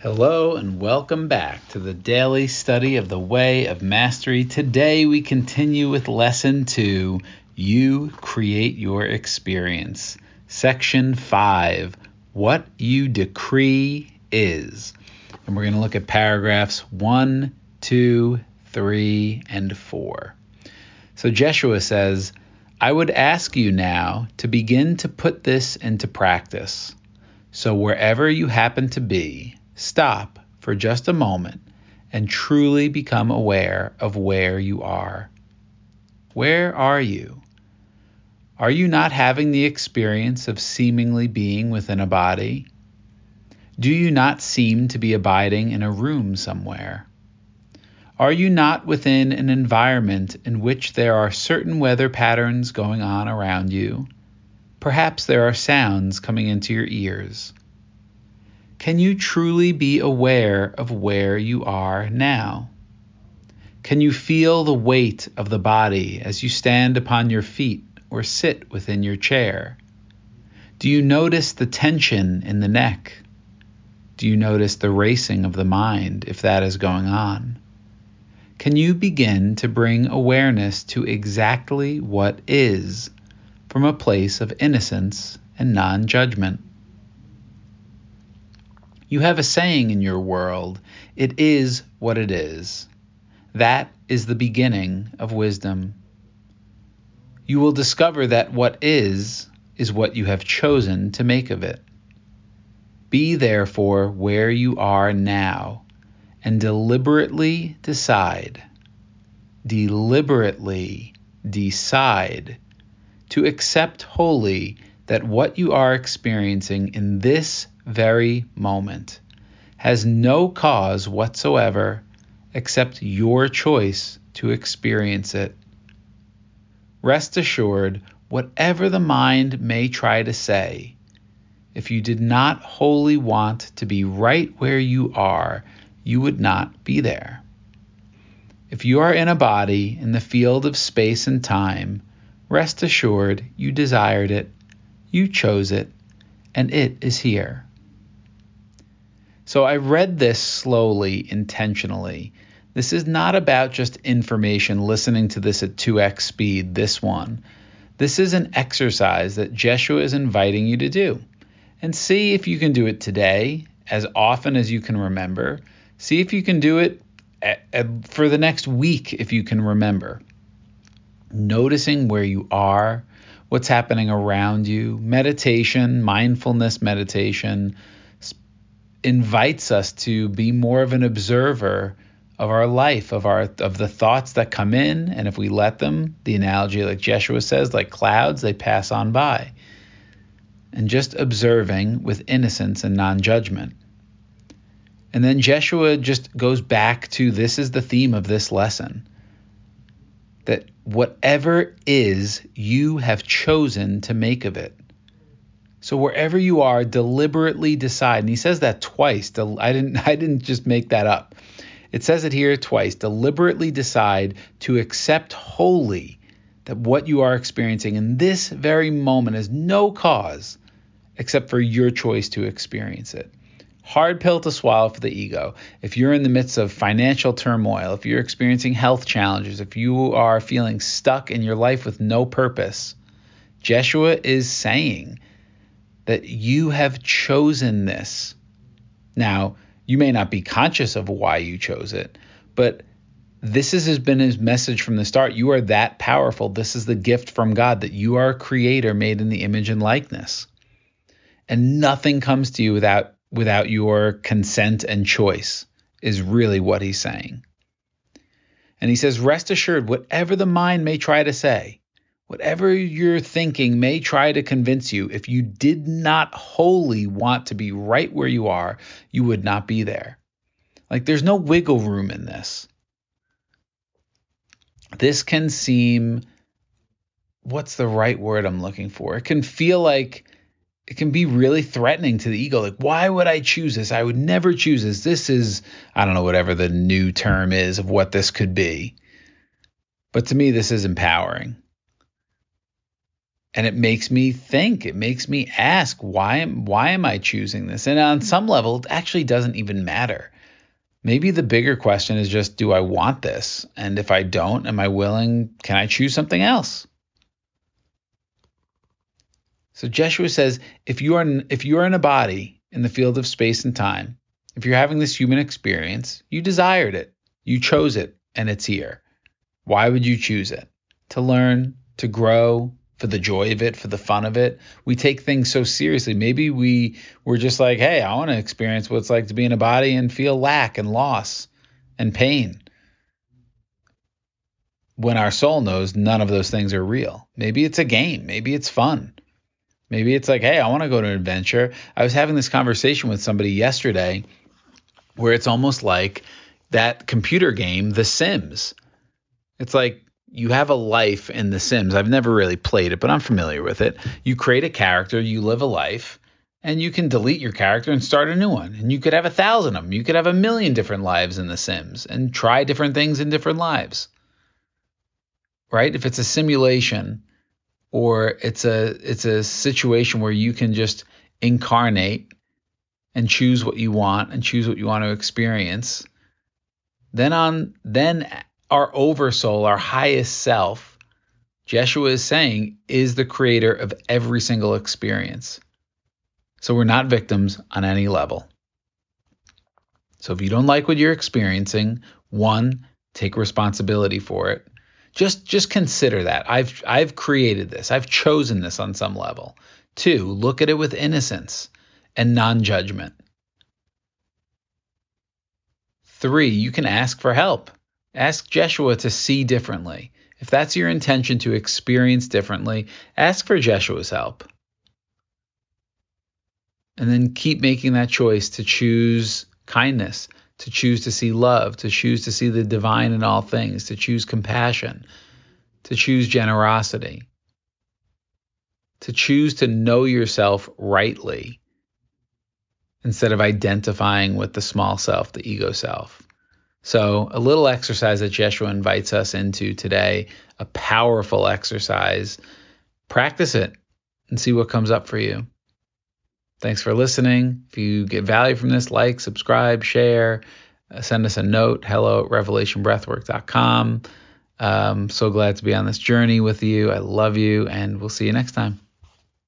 Hello and welcome back to the daily study of the way of mastery. Today we continue with lesson two You Create Your Experience. Section five What You Decree Is. And we're going to look at paragraphs one, two, three, and four. So Jeshua says, I would ask you now to begin to put this into practice. So wherever you happen to be, stop for just a moment and truly become aware of where you are. Where are you? Are you not having the experience of seemingly being within a body? Do you not seem to be abiding in a room somewhere? Are you not within an environment in which there are certain weather patterns going on around you? Perhaps there are sounds coming into your ears. Can you truly be aware of where you are now? Can you feel the weight of the body as you stand upon your feet or sit within your chair? Do you notice the tension in the neck? Do you notice the racing of the mind if that is going on? Can you begin to bring awareness to exactly what is from a place of innocence and non judgment? You have a saying in your world, it is what it is. That is the beginning of wisdom. You will discover that what is, is what you have chosen to make of it. Be therefore where you are now and deliberately decide, deliberately decide to accept wholly that what you are experiencing in this very moment has no cause whatsoever except your choice to experience it. Rest assured, whatever the mind may try to say, if you did not wholly want to be right where you are, you would not be there. If you are in a body in the field of space and time, rest assured you desired it, you chose it, and it is here. So I read this slowly, intentionally. This is not about just information, listening to this at 2x speed, this one. This is an exercise that Jeshua is inviting you to do. And see if you can do it today, as often as you can remember. See if you can do it at, at, for the next week, if you can remember. Noticing where you are, what's happening around you, meditation, mindfulness meditation invites us to be more of an observer of our life, of our of the thoughts that come in, and if we let them, the analogy like Jeshua says, like clouds, they pass on by. And just observing with innocence and non-judgment. And then Jeshua just goes back to this is the theme of this lesson. That whatever is, you have chosen to make of it. So wherever you are, deliberately decide. And he says that twice. I didn't I didn't just make that up. It says it here twice. Deliberately decide to accept wholly that what you are experiencing in this very moment is no cause except for your choice to experience it. Hard pill to swallow for the ego. If you're in the midst of financial turmoil, if you're experiencing health challenges, if you are feeling stuck in your life with no purpose, Jeshua is saying that you have chosen this. Now, you may not be conscious of why you chose it, but this has been his message from the start. You are that powerful. This is the gift from God that you are a creator made in the image and likeness. And nothing comes to you without without your consent and choice is really what he's saying. And he says, rest assured, whatever the mind may try to say, Whatever your thinking may try to convince you, if you did not wholly want to be right where you are, you would not be there. Like there's no wiggle room in this. This can seem what's the right word I'm looking for? It can feel like it can be really threatening to the ego. Like, why would I choose this? I would never choose this. This is, I don't know, whatever the new term is of what this could be. But to me, this is empowering and it makes me think. It makes me ask why am why am i choosing this? And on some level it actually doesn't even matter. Maybe the bigger question is just do i want this? And if i don't am i willing can i choose something else? So jeshua says if you are if you are in a body in the field of space and time if you're having this human experience you desired it. You chose it and it's here. Why would you choose it? To learn to grow for the joy of it, for the fun of it. We take things so seriously. Maybe we were just like, hey, I want to experience what it's like to be in a body and feel lack and loss and pain. When our soul knows none of those things are real. Maybe it's a game. Maybe it's fun. Maybe it's like, hey, I want to go to an adventure. I was having this conversation with somebody yesterday where it's almost like that computer game, The Sims. It's like you have a life in The Sims. I've never really played it, but I'm familiar with it. You create a character, you live a life, and you can delete your character and start a new one. And you could have a thousand of them. You could have a million different lives in The Sims and try different things in different lives. Right? If it's a simulation or it's a it's a situation where you can just incarnate and choose what you want and choose what you want to experience, then on then our oversoul, our highest self, Jeshua is saying, is the creator of every single experience. So we're not victims on any level. So if you don't like what you're experiencing, one, take responsibility for it. Just just consider that. I've I've created this. I've chosen this on some level. Two, look at it with innocence and non-judgment. Three, you can ask for help. Ask Jeshua to see differently. If that's your intention to experience differently, ask for Jeshua's help. And then keep making that choice to choose kindness, to choose to see love, to choose to see the divine in all things, to choose compassion, to choose generosity, to choose to know yourself rightly instead of identifying with the small self, the ego self. So, a little exercise that Jeshua invites us into today, a powerful exercise. Practice it and see what comes up for you. Thanks for listening. If you get value from this, like, subscribe, share, uh, send us a note hello at revelationbreathwork.com. Um, so glad to be on this journey with you. I love you, and we'll see you next time.